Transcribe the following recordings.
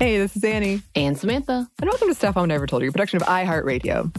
Hey, this is Annie. And Samantha. And welcome to Stuff I Never Told You, a production of iHeartRadio.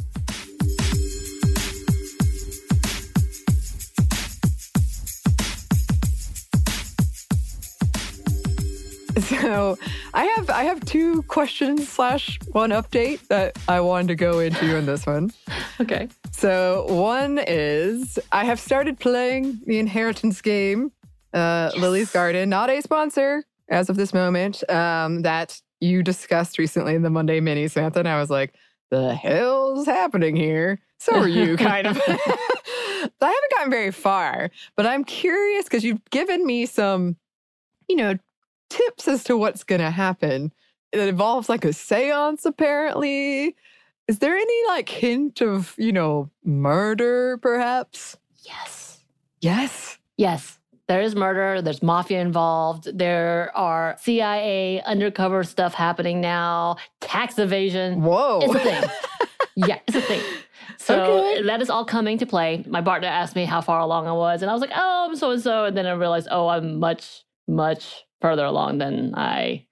So I have I have two questions slash one update that I wanted to go into in this one. Okay. So one is I have started playing the inheritance game, uh, Lily's Garden, not a sponsor as of this moment. Um, that you discussed recently in the Monday Mini, Samantha, and I was like, "The hell's happening here?" So are you, kind of. I haven't gotten very far, but I'm curious because you've given me some, you know, tips as to what's going to happen. It involves like a seance, apparently. Is there any like hint of, you know, murder, perhaps? Yes. Yes. Yes. There is murder. There's mafia involved. There are CIA undercover stuff happening now. Tax evasion. Whoa. It's a thing. yeah, it's a thing. So Okay. that is all coming to play. My partner asked me how far along I was, and I was like, "Oh, I'm so and so," and then I realized, "Oh, I'm much, much further along than I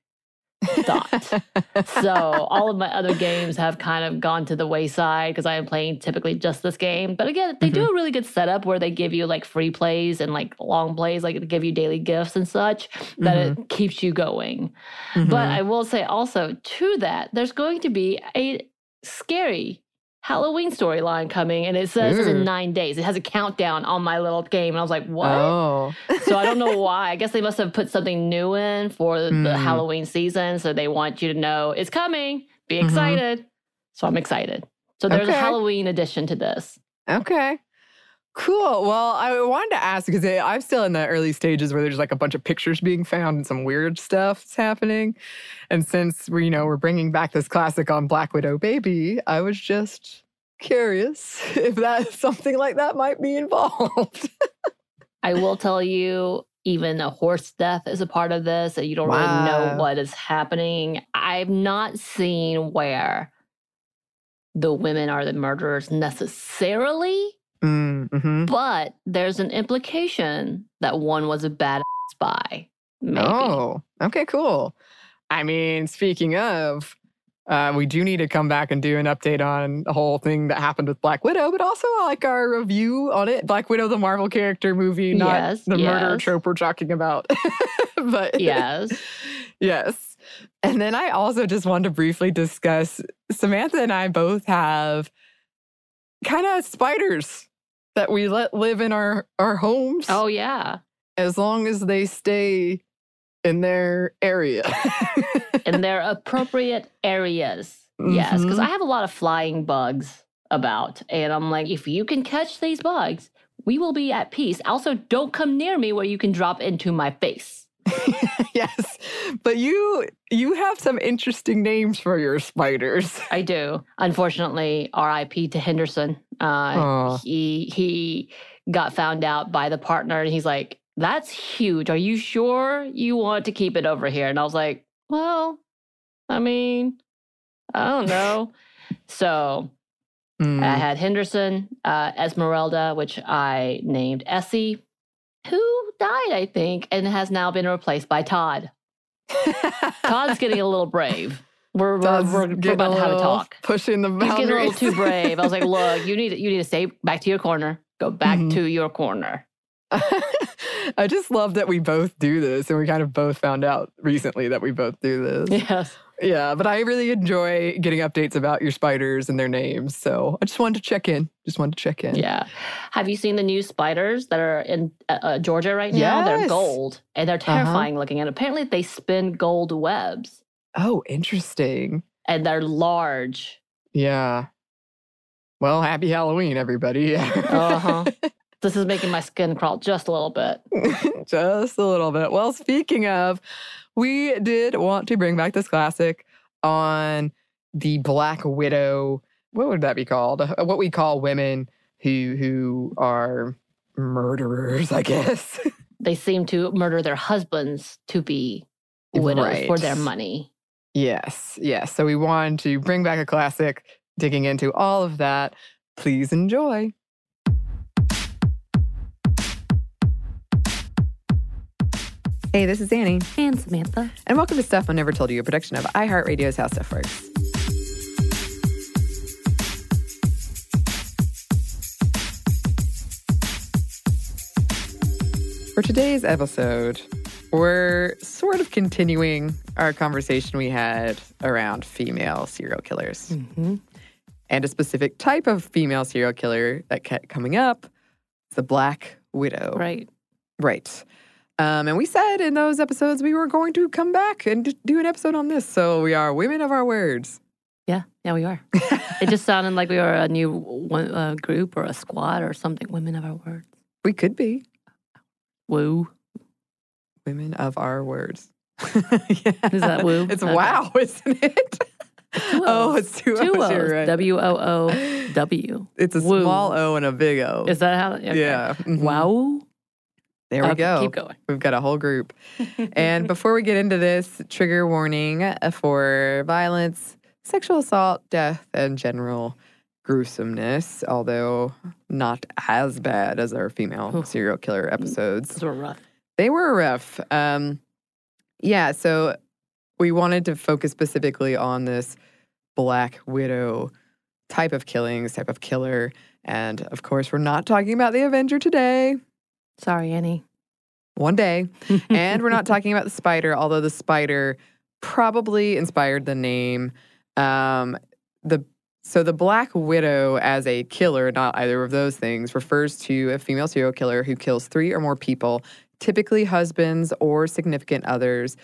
thought." so all of my other games have kind of gone to the wayside because I am playing typically just this game. But again, they do mm-hmm. a really good setup where they give you like free plays and like long plays, like they give you daily gifts and such that it mm-hmm. keeps you going. But mm-hmm. I will say also to that, there's going to be a scary Halloween storyline coming, and it says it's in nine days. It has a countdown on my little game, and I was like, "What?" Oh. so I don't know why. I guess they must have put something new in for the Mm. Halloween season, so they want you to know it's coming. Be Mhm. excited. So I'm excited. So there's a Halloween addition to this. Okay. Cool. Well, I wanted to ask because eh, I'm still in the early stages where there's like a bunch of pictures being found and some weird stuff is happening. And since we, you know, we're bringing back this classic on Black Widow Baby, I was just curious if that something like that might be involved. I will tell you, even a horse death is a part of this, and you don't really know what is happening. I've not seen where the women are the murderers necessarily, mm-hmm. but there's an implication that one was a bad spy. Maybe. Oh, okay, cool. I mean, speaking of, uh, we do need to come back and do an update on the whole thing that happened with Black Widow, but also like our review on it. Black Widow, the Marvel character movie, not Yes, the murder trope we're talking about. but Yes. yes. And then I also just wanted to briefly discuss Samantha and I both have kind of spiders that we let live in our, our homes Oh, yeah. as long as they stay in their area. In their appropriate areas. Yes. Because Mhm. I have a lot of flying bugs about. And I'm like, if you can catch these bugs, we will be at peace. Also, don't come near me where you can drop into my face. yes. But you you have some interesting names for your spiders. I do. Unfortunately, RIP to Henderson. Uh, he he got found out by the partner. And he's like, That's huge. Are you sure you want to keep it over here? And I was like, Well, I mean, I don't know. so Mm. I had Henderson, uh, Esmeralda, which I named Essie, who died, I think, and has now been replaced by Todd. Todd's getting a little brave. We're, we're, we're, we're about to have a talk. Pushing the He's getting a little too brave. I was like, look, you need you need to stay back to your corner. Go back Mhm. to your corner. I just love that we both do this, and we kind of both found out recently that we both do this. Yes. Yeah, but I really enjoy getting updates about your spiders and their names. So I just wanted to check in. Just wanted to check in. Yeah. Have you seen the new spiders that are in uh, uh, Georgia right now? They're gold and they're terrifying looking. And apparently they spin gold webs Oh, interesting. and they're large. Yeah. Well, happy Halloween, everybody. Uh-huh. This is making my skin crawl just a little bit. Just a little bit. Well, speaking of, we did want to bring back this classic on the Black Widow. What would that be called? Uh, What we call women who who are murderers, I guess. They seem to murder their husbands to be widows for their money. yes, yes. So we wanted to bring back a classic, digging into all of that. Please enjoy. Hey, this is Annie. And Samantha. And welcome to Stuff I Never Told You, a production of iHeartRadio's How Stuff Works. For today's episode, we're sort of continuing our conversation we had around female serial killers Mm-hmm. and a specific type of female serial killer that kept coming up. The Black Widow. Right. Right. Um, and we said in those episodes we were going to come back and do an episode on this. So we are women of our words. Yeah. Yeah, we are. it just sounded like we were a new one, uh, group or a squad or something. Women of our words. We could be Woo. women of our words. yeah. Is that woo? It's Okay. wow, isn't it? Oh, it's two, Two O's. O's. Right. W O O W. It's a Woo. small O and a big O. Is that how? okay. Yeah. mhm. Wow. There we Okay, go. Keep going. We've got a whole group. and before we get into this, trigger warning uh, for violence, sexual assault, death, and general gruesomeness, although not as bad as our female Oof. serial killer episodes. Those were rough. They were rough. Um, yeah, so we wanted to focus specifically on this Black Widow type of killings, type of killer. And of course, we're not talking about the Avenger today. Sorry, Annie. One day. and we're not talking about the spider, although the spider probably inspired the name. Um, the so the Black Widow as a killer, not either of those things, refers to a female serial killer who kills three or more people, typically husbands or significant others,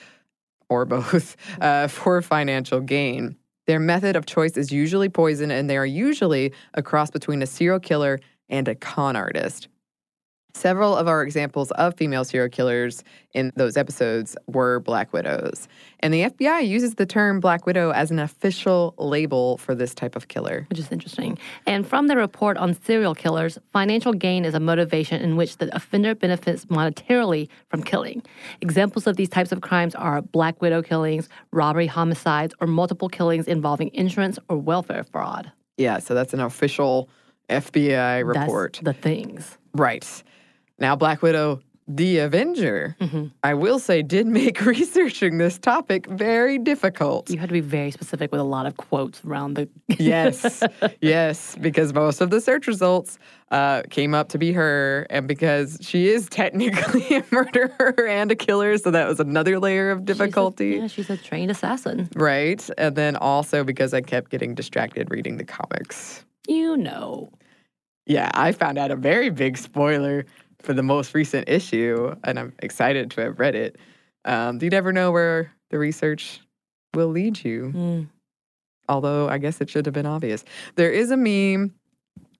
or both, uh, for financial gain. Their method of choice is usually poison, and they are usually a cross between a serial killer and a con artist. Several of our examples of female serial killers in those episodes were Black Widows. And the FBI uses the term Black Widow as an official label for this type of killer. which is interesting. And from the report on serial killers, financial gain is a motivation in which the offender benefits monetarily from killing. Examples of these types of crimes are black widow killings, robbery homicides, or multiple killings involving insurance or welfare fraud. Yeah, so that's an official FBI report. That's the things. Right. Now, Black Widow, the Avenger, Mhm. I will say, did make researching this topic very difficult. You had to be very specific with a lot of quotes around the. yes, yes, because most of the search results uh, came up to be her, and because she is technically a murderer and a killer, so that was another layer of She's a- difficulty. yeah, she's a trained assassin. Right. And then also because I kept getting distracted reading the comics. You know. Yeah, I found out a very big spoiler for the most recent issue, and I'm excited to have read it. Um, you never know where the research will lead you. Mm. although I guess it should have been obvious. There is a meme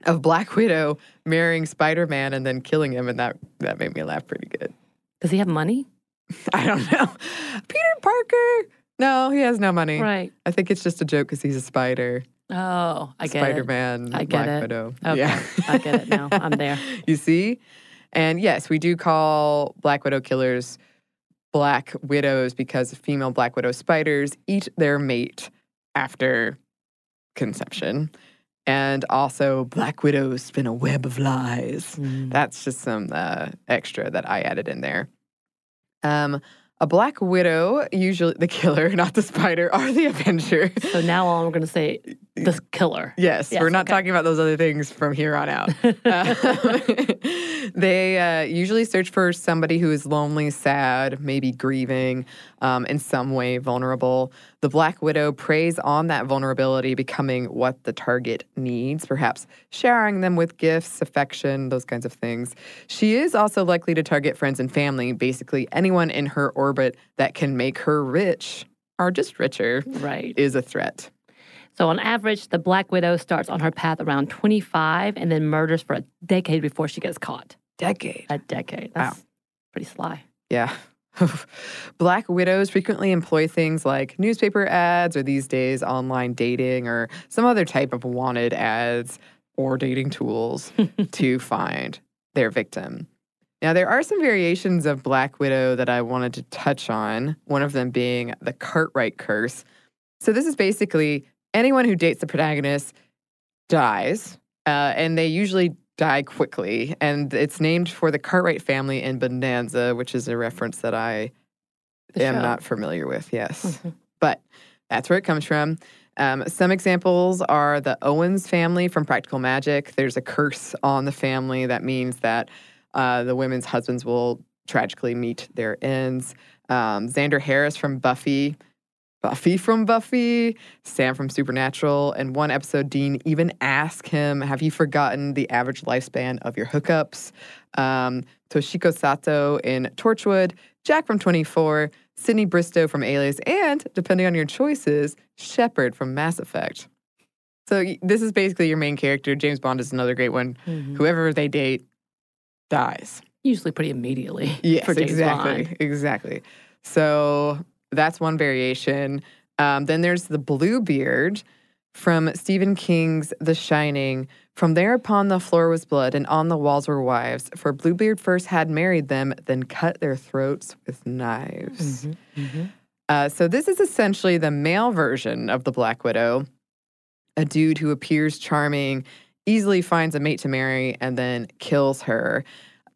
of Black Widow marrying Spider Man and then killing him, and that that made me laugh pretty good. Does he have money? I don't know. Peter Parker. No, he has no money. Right. I think it's just a joke because he's a spider. Oh, I get Spider it. Spider Man, I get Black it. Widow. Okay, Yeah. I get it now. I'm there. you see? And yes, we do call Black Widow killers Black Widows because female Black Widow spiders eat their mate after conception. And also, Black Widows spin a web of lies. Mm. That's just some uh, extra that I added in there. Um, a Black Widow, usually the killer, not the spider, are the Avenger. So now all I'm going to say the killer. Yes, Yes, we're not okay. talking about those other things from here on out. Uh, they uh, usually search for somebody who is lonely, sad, maybe grieving, um, in some way vulnerable. The Black Widow preys on that vulnerability, becoming what the target needs, perhaps showering them with gifts, affection, those kinds of things. She is also likely to target friends and family, basically anyone in her orbit that can make her rich or just richer Right. is a threat. So on average, the Black Widow starts on her path around 25 and then murders for a decade before she gets caught. Decade. A decade. That's pretty sly. Yeah. Black widows frequently employ things like newspaper ads or these days online dating or some other type of wanted ads or dating tools to find their victim. Now, there are some variations of Black Widow that I wanted to touch on, one of them being the Cartwright curse. So, this is basically anyone who dates the protagonist dies, uh, and they usually die quickly. And it's named for the Cartwright family in Bonanza, which is a reference that I The am show. not familiar with. Yes, Mhm. but that's where it comes from. Um, some examples are the Owens family from Practical Magic. There's a curse on the family that means that uh, the women's husbands will tragically meet their ends. Um, Xander Harris from Buffy, Buffy from Buffy, Sam from Supernatural. And one episode, Dean even asked him, Have you forgotten the average lifespan of your hookups? Um, Toshiko Sato in Torchwood, Jack from 24, Sydney Bristow from Alias, and, depending on your choices, Shepard from Mass Effect. So this is basically your main character. James Bond is another great one. Mhm. Whoever they date dies. Usually pretty immediately. Yes, exactly, Bond. exactly. So that's one variation. Um, then there's the Bluebeard from Stephen King's The Shining. From there upon the floor was blood, and on the walls were wives. For Bluebeard first had married them, then cut their throats with knives. Mhm. Uh, so this is essentially the male version of the Black Widow, a dude who appears charming, easily finds a mate to marry, and then kills her.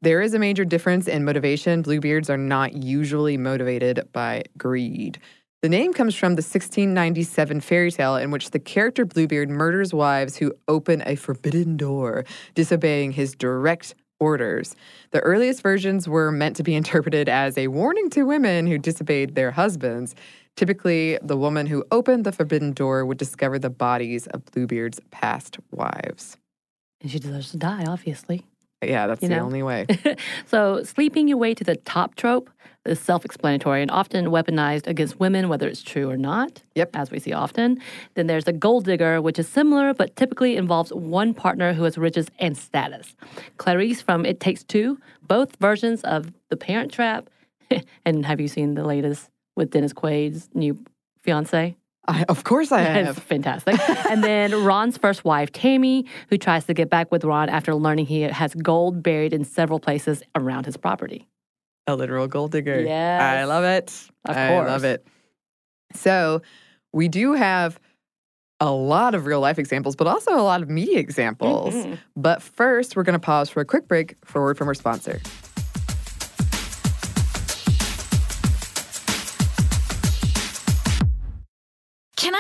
There is a major difference in motivation. Bluebeards are not usually motivated by greed. The name comes from the 1697 fairy tale in which the character Bluebeard murders wives who open a forbidden door, disobeying his direct orders. The earliest versions were meant to be interpreted as a warning to women who disobeyed their husbands. Typically, the woman who opened the forbidden door would discover the bodies of Bluebeard's past wives. And she deserves to die, obviously. Yeah, that's You the only way. so, sleeping your way to the top trope is self explanatory and often weaponized against women, whether it's true or not. Yep. As we see often. Then there's the gold digger, which is similar, but typically involves one partner who has riches and status. Clarice from It Takes Two, both versions of The Parent Trap. and have you seen the latest with Dennis Quaid's new fiance? I, of course I have. fantastic. and then Ron's first wife, Tammy, who tries to get back with Ron after learning he has gold buried in several places around his property. A literal gold digger. I love it. Of I love it. So we do have a lot of real life examples, but also a lot of media examples. Mhm. But first, we're going to pause for a quick break for a word from our sponsor.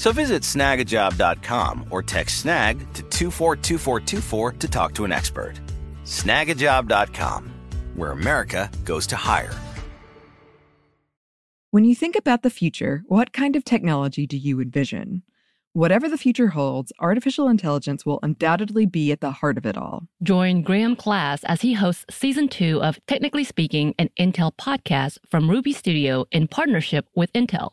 So visit snagajob.com or text snag to 242424 to talk to an expert. Snagajob.com, where America goes to hire. When you think about the future, what kind of technology do you envision? Whatever the future holds, artificial intelligence will undoubtedly be at the heart of it all. Join Graham Class as he hosts season two of Technically Speaking, an Intel podcast from Ruby Studio in partnership with Intel.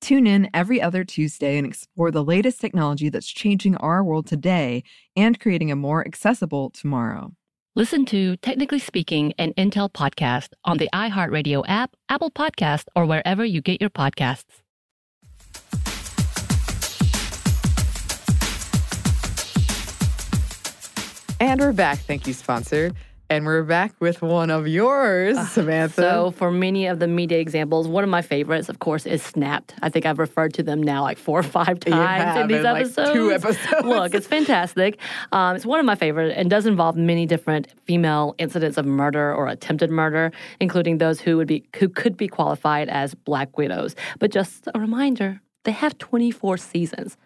Tune in every other Tuesday and explore the latest technology that's changing our world today and creating a more accessible tomorrow. Listen to Technically Speaking, an Intel podcast on the iHeartRadio app, Apple Podcast, or wherever you get your podcasts. And we're back. Thank you, sponsor. And we're back with one of yours, Samantha. So, for many of the media examples, one of my favorites, of course, is Snapped. I think I've referred to them now like four or five times in these in, like, episodes. two episodes. Look, it's fantastic. Um, it's one of my favorite and does involve many different female incidents of murder or attempted murder, including those who would be who could be qualified as Black widows. But just a reminder, they have 24 seasons.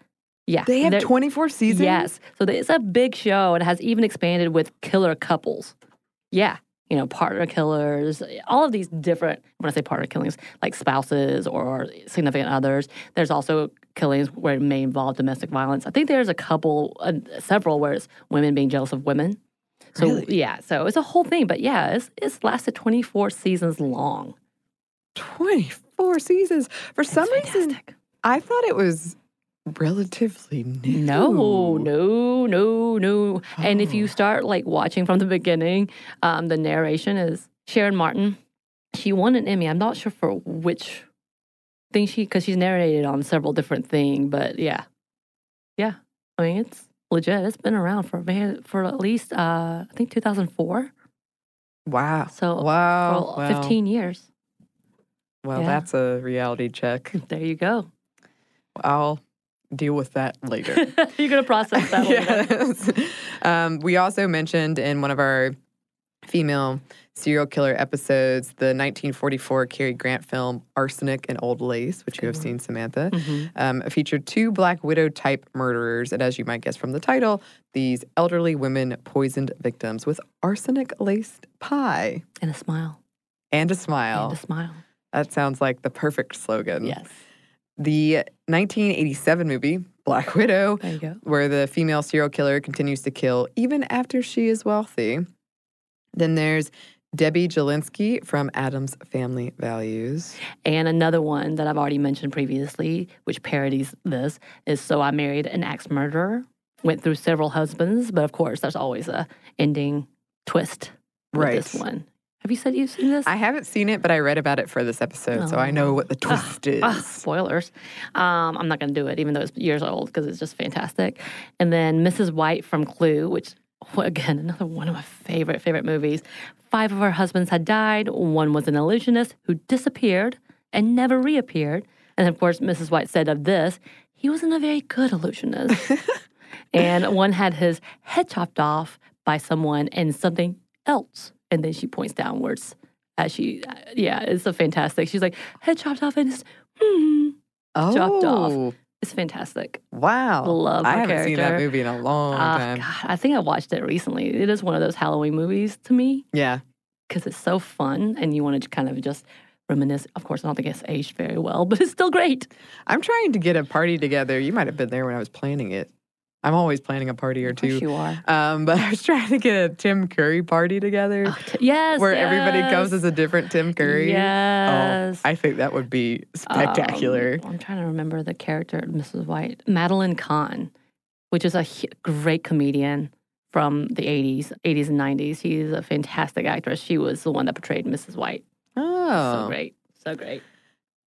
Yeah, they have 24 seasons? Yes. So it's a big show. It has even expanded with killer couples. Yeah. You know, partner killers, all of these different, when I say partner killings, like spouses or significant others. There's also killings where it may involve domestic violence. I think there's a couple, uh, several where it's women being jealous of women. So, yeah. So it's a whole thing. But yeah, it's, it's lasted 24 seasons long. 24 seasons. For some reason, I thought it was relatively new. No, no, no, no. And if you start like watching from the beginning, um, the narration is Sharon Martin. She won an Emmy. I'm not sure for which thing she, because she's narrated on several different things. But yeah, yeah. I mean, it's legit. It's been around for for at least uh, I think 2004. Wow. So wow, wow. 15 years. Well, Yeah. that's a reality check. There you go. I'll deal with that later. You're gonna process that later. yes. Um, we also mentioned in one of our female serial killer episodes the 1944 Cary Grant film Arsenic and Old Lace, which you have seen, Samantha. Mhm. Um, featured two Black Widow type murderers, and as you might guess from the title, these elderly women poisoned victims with arsenic laced pie And a smile. and a smile. And a smile. That sounds like the perfect slogan. Yes. The 1987 movie, Black Widow, There you go. where the female serial killer continues to kill even after she is wealthy. Then there's Debbie Jellinsky from Addams Family Values. And another one that I've already mentioned previously, which parodies this, is So I Married an Axe Murderer. Went through several husbands, but of course, there's always a ending twist with this one. Have you said you've seen this? I haven't seen it, but I read about it for this episode, so I know what the twist is. Ah, spoilers. Um, I'm not going to do it, even though it's years old, because it's just fantastic. And then Mrs. White from Clue, which, again, another one of my favorite, favorite movies. Five of her husbands had died. One was an illusionist who disappeared and never reappeared. And of course, Mrs. White said of this, he wasn't a very good illusionist. and one had his head chopped off by someone and something else. And then she points downwards as she, yeah, it's a fantastic. She's like, head chopped off and it's, hmm, oh, chopped off. It's fantastic. Wow. Love I haven't seen that movie in a long Ah, time. God, I think I watched it recently. It is one of those Halloween movies to me Yeah. because it's so fun and you want to kind of just reminisce. Of course, I don't think it's aged very well, but it's still great. I'm trying to get a party together. You might have been there when I was planning it. I'm always planning a party or two. you are. Um, but I was trying to get a Tim Curry party together Oh, t- yes, where everybody comes as a different Tim Curry. Yes. Oh, I think that would be spectacular. Um, I'm trying to remember the character, Mrs. White, Madeline Kahn, which is a great comedian from the 80s, 80s and 90s. She's a fantastic actress. She was the one that portrayed Mrs. White. oh. So great. So great.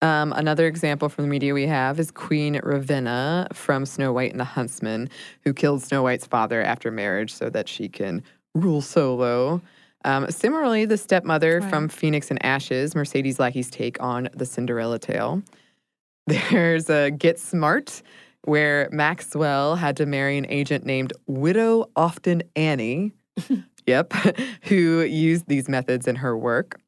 Um, another example from the media we have is Queen Ravenna from Snow White and the Huntsman, who killed Snow White's father after marriage so that she can rule solo. Um, similarly, the stepmother from Phoenix and Ashes, Mercedes Lackey's take on the Cinderella tale. There's a Get Smart, where Maxwell had to marry an agent named Widow Often Annie. yep, who used these methods in her work.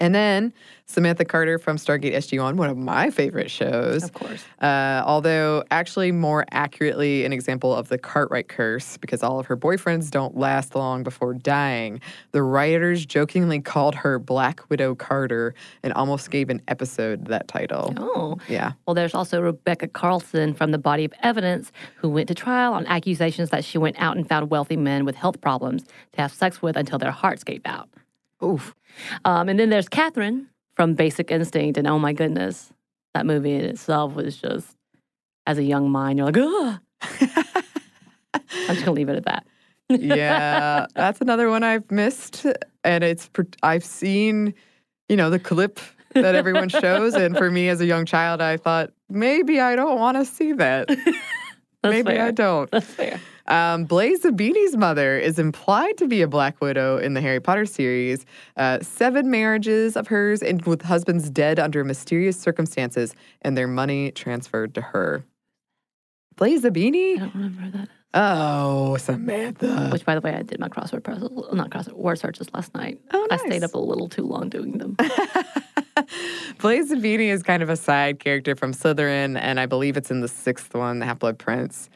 And then Samantha Carter from Stargate SG1, one of my favorite shows. Of course. Uh, although, actually, more accurately, an example of the Cartwright curse because all of her boyfriends don't last long before dying. The writers jokingly called her Black Widow Carter and almost gave an episode that title. Oh. Yeah. Well, there's also Rebecca Carlson from The Body of Evidence who went to trial on accusations that she went out and found wealthy men with health problems to have sex with until their hearts gave out. Oof. Um, and then there's Catherine from Basic Instinct. And oh my goodness, that movie in itself was just, as a young mind, you're like, ugh. I'm just going to leave it at that. yeah, that's another one I've missed, and it's I've seen, you know, the clip that everyone shows, and for me as a young child, I thought maybe I don't want to see that. Maybe fair. I don't. That's fair. Um, Blaise Zabini's mother is implied to be a Black Widow in the Harry Potter series. Uh, seven marriages of hers, and with husbands dead under mysterious circumstances, and their money transferred to her. Blaise Zabini? I don't remember that. Oh, Samantha. Which, by the way, I did my crossword puzzle, not crossword, word searches last night. Oh, nice. I stayed up a little too long doing them. Blaise Zabini is kind of a side character from Slytherin, and I believe it's in the sixth one, the Half Blood Prince,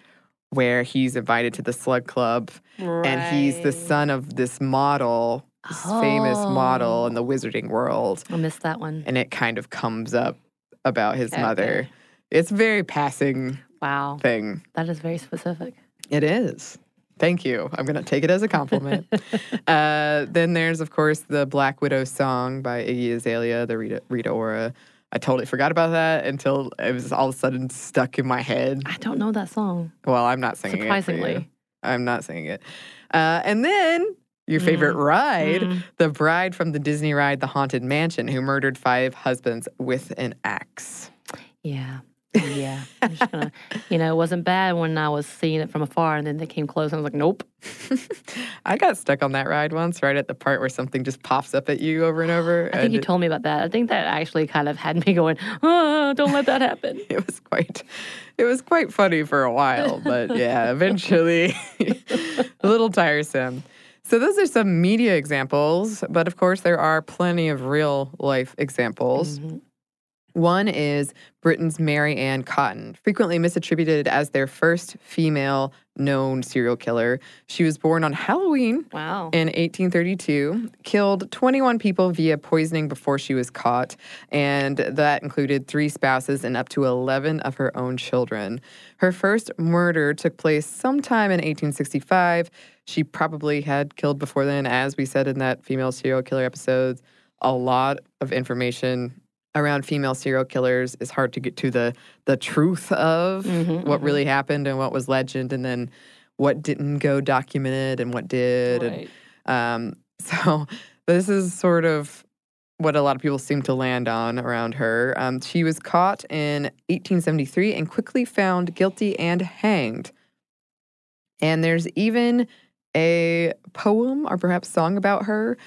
where he's invited to the Slug Club, and he's the son of this model, this famous model in the Oh. wizarding world, I missed that one. and it kind of comes up about his Okay, mother. okay. It's a very passing Wow. thing. That is very specific. It is. Thank you. I'm going to take it as a compliment. uh, then there's, of course, the Black Widow song by Iggy Azalea, the Rita, Rita Ora. I totally forgot about that until it was all of a sudden stuck in my head. I don't know that song. Well, I'm not singing it. Surprisingly. I'm not singing it. Uh, and then your favorite ride, Mm. the bride from the Disney ride, The Haunted Mansion, who murdered five husbands with an axe. Yeah. Yeah. Gonna, you know, it wasn't bad when I was seeing it from afar and then they came close and I was like, nope. I got stuck on that ride once, right at the part where something just pops up at you over and over. I think and you it- told me about that. I think that actually kind of had me going, oh, don't let that happen. it was quite it was quite funny for a while but yeah eventually a little tiresome so those are some media examples but of course there are plenty of real life examples mm-hmm. One is Britain's Mary Ann Cotton, frequently misattributed as their first female known serial killer. She was born on Halloween Wow. in 1832, killed 21 people via poisoning before she was caught, and that included three spouses and up to 11 of her own children. Her first murder took place sometime in 1865. She probably had killed before then, as we said in that female serial killer episode. A lot of information around female serial killers is hard to get to the the truth of Mhm, what really happened and what was legend and then what didn't go documented and what did and um, so this is sort of what a lot of people seem to land on around her. Um, she was caught in 1873 and quickly found guilty and hanged. And there's even a poem or perhaps song about her.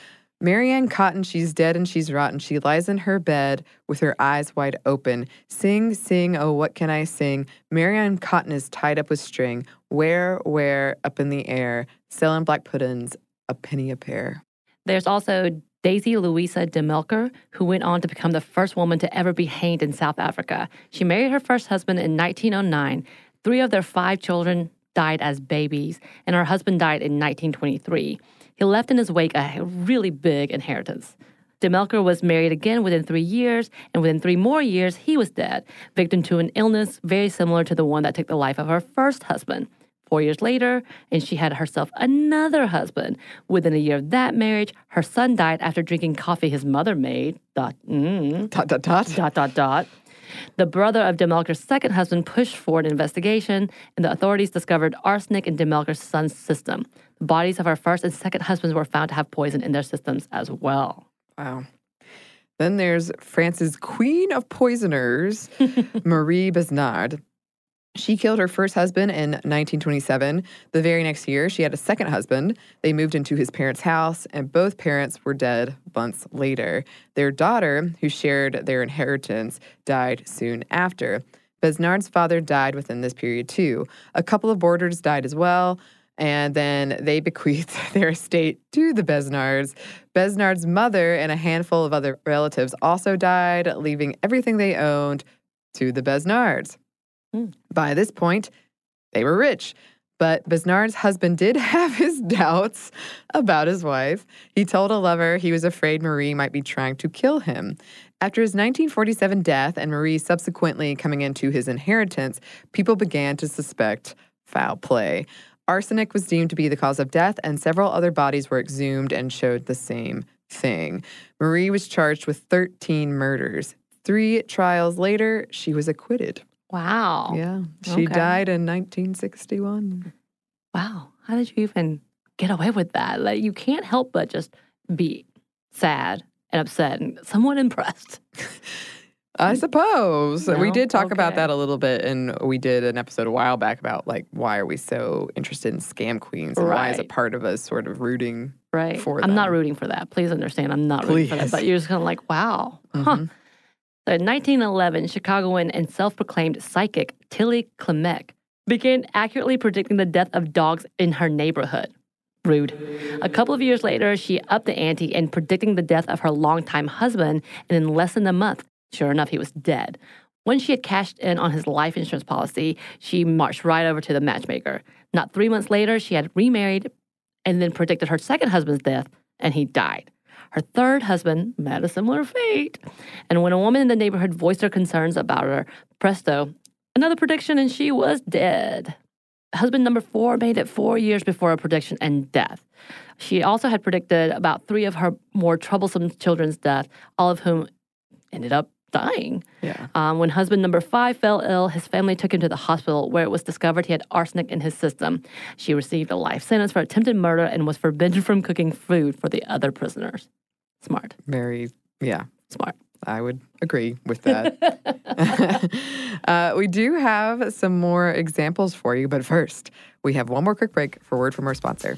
Mary Ann Cotton, she's dead and she's rotten. She lies in her bed with her eyes wide open. Sing, sing, oh, what can I sing? Mary Ann Cotton is tied up with string. Where, where, up in the air, selling black puddings, a penny a pair. There's also Daisy Louisa de Melker, who went on to become the first woman to ever be hanged in South Africa. She married her first husband in 1909. Three of their five children died as babies, and her husband died in 1923. He left in his wake a really big inheritance de Melker was married again within three years, and within three more years, he was dead, victim to an illness very similar to the one that took the life of her first husband. Four years later, and she had herself another husband. Within a year of that marriage, her son died after drinking coffee his mother made. Dot, mm, Dot, dot, dot. dot, dot, dot. The brother of de Melker's second husband pushed for an investigation, and the authorities discovered arsenic in de Melker's son's system. Bodies of her first and second husbands were found to have poison in their systems as well. Wow. Then there's France's queen of poisoners, Marie Besnard. She killed her first husband in 1927. The very next year, she had a second husband. They moved into his parents' house, and both parents were dead months later. Their daughter, who shared their inheritance, died soon after. Besnard's father died within this period, too. A couple of boarders died as well. And then they bequeathed their estate to the Besnards. Besnard's mother and a handful of other relatives also died, leaving everything they owned to the Besnards. Hmm. By this point, they were rich. But Besnard's husband did have his doubts about his wife. He told a lover he was afraid Marie might be trying to kill him. After his 1947 death and Marie subsequently coming into his inheritance, people began to suspect foul play. Arsenic was deemed to be the cause of death, and several other bodies were exhumed and showed the same thing. Marie was charged with 13 murders. Three trials later, she was acquitted. Wow. Yeah. She Okay. died in 1961. Wow. How did you even get away with that? Like, you can't help but just be sad and upset and somewhat impressed. I suppose. we did talk about that a little bit, and we did an episode a while back about like why are we so interested in scam queens and why is a part of us sort of rooting Right. for I'm not rooting for that. Please understand. I'm not rooting for that. Please. But you're just kind of like, wow. Huh. Mhm. So in 1911, Chicagoan and self proclaimed psychic Tilly Klimek began accurately predicting the death of dogs in her neighborhood. Rude. A couple of years later, she upped the ante in predicting the death of her longtime husband, and in less than a month, sure enough, he was dead. When she had cashed in on his life insurance policy, she marched right over to the matchmaker. Not three months later, she had remarried and then predicted her second husband's death, and he died. Her third husband met a similar fate. And when a woman in the neighborhood voiced her concerns about her, presto, another prediction and she was dead. Husband number four made it four years before her prediction and death. She also had predicted about three of her more troublesome children's death, all of whom ended up dying. Yeah. Um, when husband number five fell ill, his family took him to the hospital where it was discovered he had arsenic in his system. She received a life sentence for attempted murder and was forbidden from cooking food for the other prisoners. Smart, Very, yeah, smart. I would agree with that. uh, we do have some more examples for you, but first, we have one more quick break for word from our sponsor.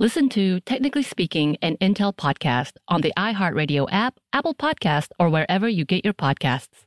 Listen to Technically Speaking, an Intel podcast on the iHeartRadio app, Apple Podcast, or wherever you get your podcasts.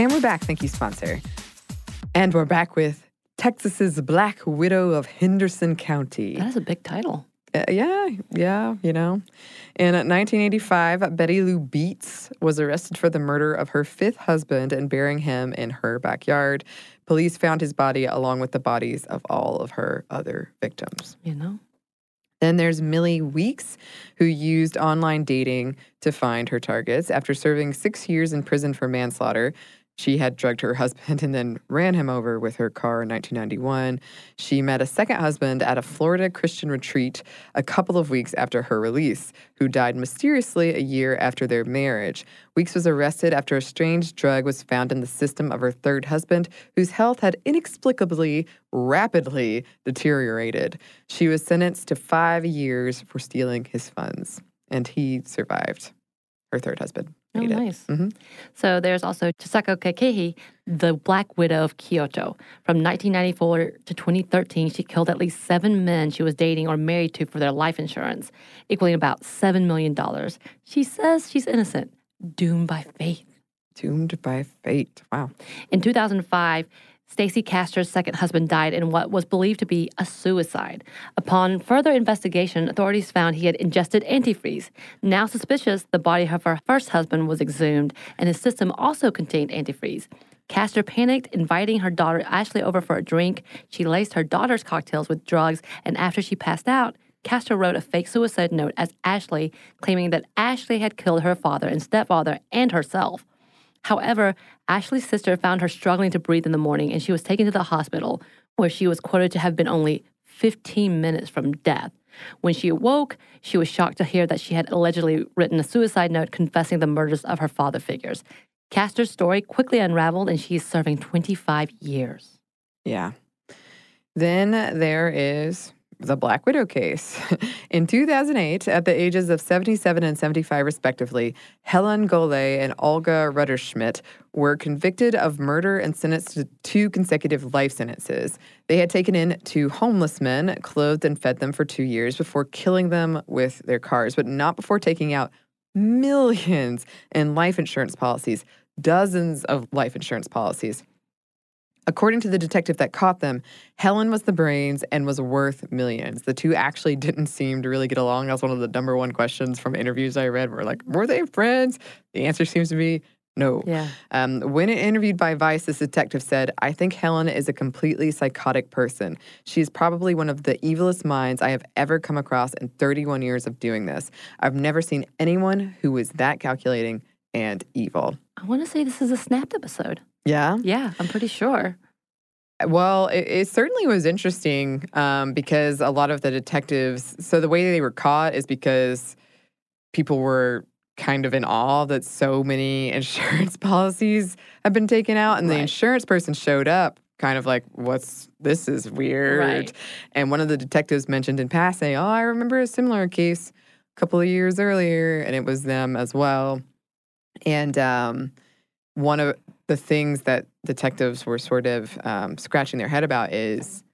And we're back. Thank you, sponsor. And we're back with Texas's Black Widow of Henderson County. That is a big title. Uh, yeah, yeah, you know. In 1985, Betty Lou Beets was arrested for the murder of her fifth husband and burying him in her backyard. Police found his body along with the bodies of all of her other victims. You know? Then there's Millie Weeks, who used online dating to find her targets. After serving six years in prison for manslaughter, she had drugged her husband and then ran him over with her car in 1991. She met a second husband at a Florida Christian retreat a couple of weeks after her release, who died mysteriously a year after their marriage. Weeks was arrested after a strange drug was found in the system of her third husband, whose health had inexplicably rapidly deteriorated. She was sentenced to five years for stealing his funds, and he survived her third husband. Oh, nice. Mhm. So there's also Chisako Kakehi, the Black Widow of Kyoto. From 1994 to 2013, she killed at least seven men she was dating or married to for their life insurance, equaling about $7 million. She says she's innocent, doomed by fate. Doomed by fate. Wow. In 2005, Stacy Castor's second husband died in what was believed to be a suicide. Upon further investigation, authorities found he had ingested antifreeze. Now suspicious, the body of her first husband was exhumed, and his system also contained antifreeze. Castor panicked, inviting her daughter Ashley over for a drink. She laced her daughter's cocktails with drugs, and after she passed out, Castor wrote a fake suicide note as Ashley, claiming that Ashley had killed her father and stepfather and herself. However, Ashley's sister found her struggling to breathe in the morning and she was taken to the hospital, where she was quoted to have been only 15 minutes from death. When she awoke, she was shocked to hear that she had allegedly written a suicide note confessing the murders of her father figures. Castor's story quickly unraveled and she is serving 25 years. Yeah. Then there is the Black Widow case. In 2008, at the ages of 77 and 75 respectively, Helen Golay and Olga Rutterschmidt were convicted of murder and sentenced to two consecutive life sentences. They had taken in two homeless men, clothed and fed them for two years before killing them with their cars, but not before taking out millions in life insurance policies, dozens of life insurance policies. According to the detective that caught them, Helen was the brains and was worth millions. The two actually didn't seem to really get along. That was one of the number one questions from interviews I read. Were like, were they friends? The answer seems to be no. Yeah. Um, when interviewed by Vice, this detective said, I think Helen is a completely psychotic person. She's probably one of the evilest minds I have ever come across in 31 years of doing this. I've never seen anyone who was that calculating and evil. I want to say this is a snapped episode. Yeah. Yeah, I'm pretty sure. Well, it, it certainly was interesting um, because a lot of the detectives, so the way they were caught is because people were kind of in awe that so many insurance policies have been taken out, and the insurance person showed up kind of like, What's this is weird. Right. And one of the detectives mentioned in passing, Oh, I remember a similar case a couple of years earlier, and it was them as well. And um, one of the things that detectives were sort of um, scratching their head about is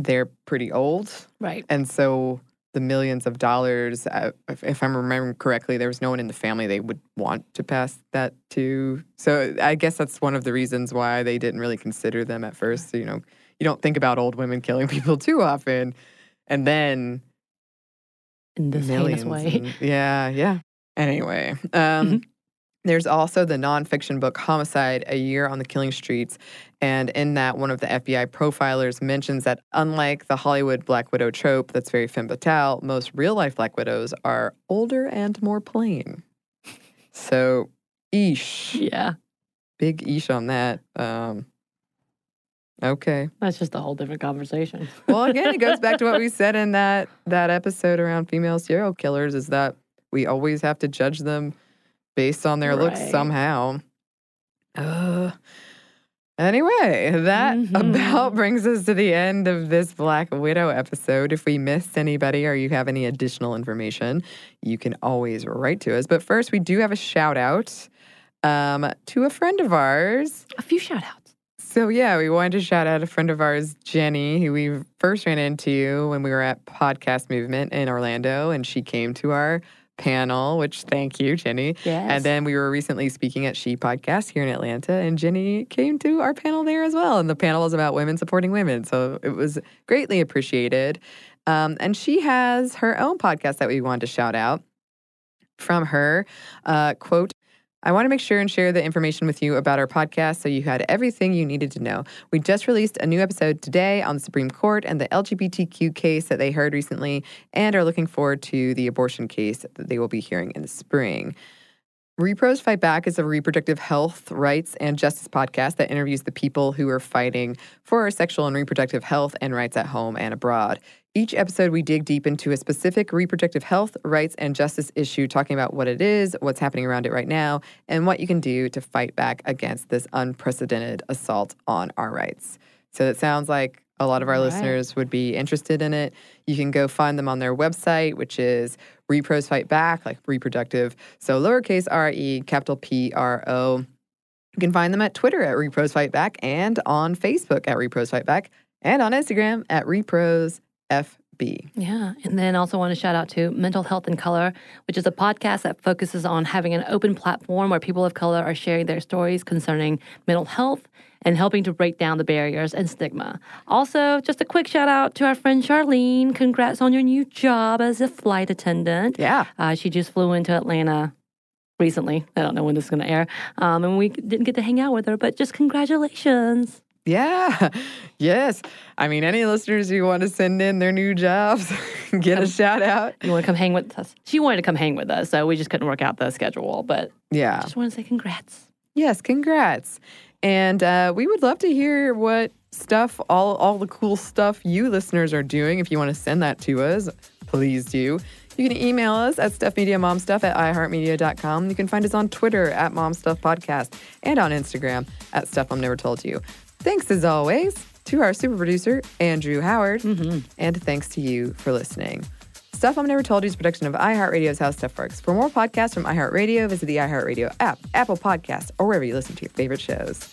they're pretty old. Right. And so the millions of dollars, uh, if, if I'm remembering correctly, there was no one in the family they would want to pass that to. So I guess that's one of the reasons why they didn't really consider them at first. You know, you don't think about old women killing people too often. And then In this millions. way. and- yeah, yeah. Anyway, um, There's also the nonfiction book Homicide A Year on the Killing Streets. And in that, one of the FBI profilers mentions that unlike the Hollywood Black Widow trope that's very femme fatale, most real life Black Widows are older and more plain. So, eesh. Yeah. Big eesh on that. Um, okay. That's just a whole different conversation. Well, again, it goes back to what we said in that that episode around female serial killers is that we always have to judge them based on their looks somehow. Uh, anyway, that about brings us to the end of this Black Widow episode. If we missed anybody or you have any additional information, you can always write to us. But first, we do have a shout out um, to a friend of ours. A few shout outs. So yeah, we wanted to shout out a friend of ours, Jenny, who we first ran into when we were at Podcast Movement in Orlando, and she came to our panel. Which thank you, Jenny. Yes. And then we were recently speaking at She Podcast here in Atlanta, and Jenny came to our panel there as well. And the panel was about women supporting women, so it was greatly appreciated. Um, and she has her own podcast that we wanted to shout out from her. Uh, quote. I want to make sure and share the information with you about our podcast so you had everything you needed to know. We just released a new episode today on the Supreme Court and the LGBTQ case that they heard recently, and are looking forward to the abortion case that they will be hearing in the spring. Repros Fight Back is a reproductive health, rights, and justice podcast that interviews the people who are fighting for our sexual and reproductive health and rights at home and abroad. Each episode, we dig deep into a specific reproductive health, rights, and justice issue, talking about what it is, what's happening around it right now, and what you can do to fight back against this unprecedented assault on our rights. So it sounds like a lot of our right. listeners would be interested in it. You can go find them on their website, which is Repros Fight Back, like reproductive. So lowercase r e, capital P R O. You can find them at Twitter at Repros Fight Back and on Facebook at Repros Fight Back and on Instagram at Repros FB. Yeah. And then also want to shout out to Mental Health in Color, which is a podcast that focuses on having an open platform where people of color are sharing their stories concerning mental health and helping to break down the barriers and stigma. Also, just a quick shout out to our friend Charlene. Congrats on your new job as a flight attendant. Yeah. Uh, she just flew into Atlanta recently. I don't know when this is going to air. Um, and we didn't get to hang out with her, but just congratulations. Yeah. Yes. I mean, any listeners who want to send in their new jobs, get a shout out. You want to come hang with us? She wanted to come hang with us, so we just couldn't work out the schedule. But Yeah. just want to say congrats. Yes, congrats. And uh, we would love to hear what stuff, all, all the cool stuff you listeners are doing. If you want to send that to us, please do. You can email us at stuffmediamomstuff at iheartmedia.com. You can find us on Twitter at momstuffpodcast and on Instagram at stuff I'm never told you. Thanks as always to our super producer, Andrew Howard. Mm-hmm. And thanks to you for listening. Stuff I'm Never Told You is a production of iHeartRadio's How Stuff Works. For more podcasts from iHeartRadio, visit the iHeartRadio app, Apple Podcasts, or wherever you listen to your favorite shows.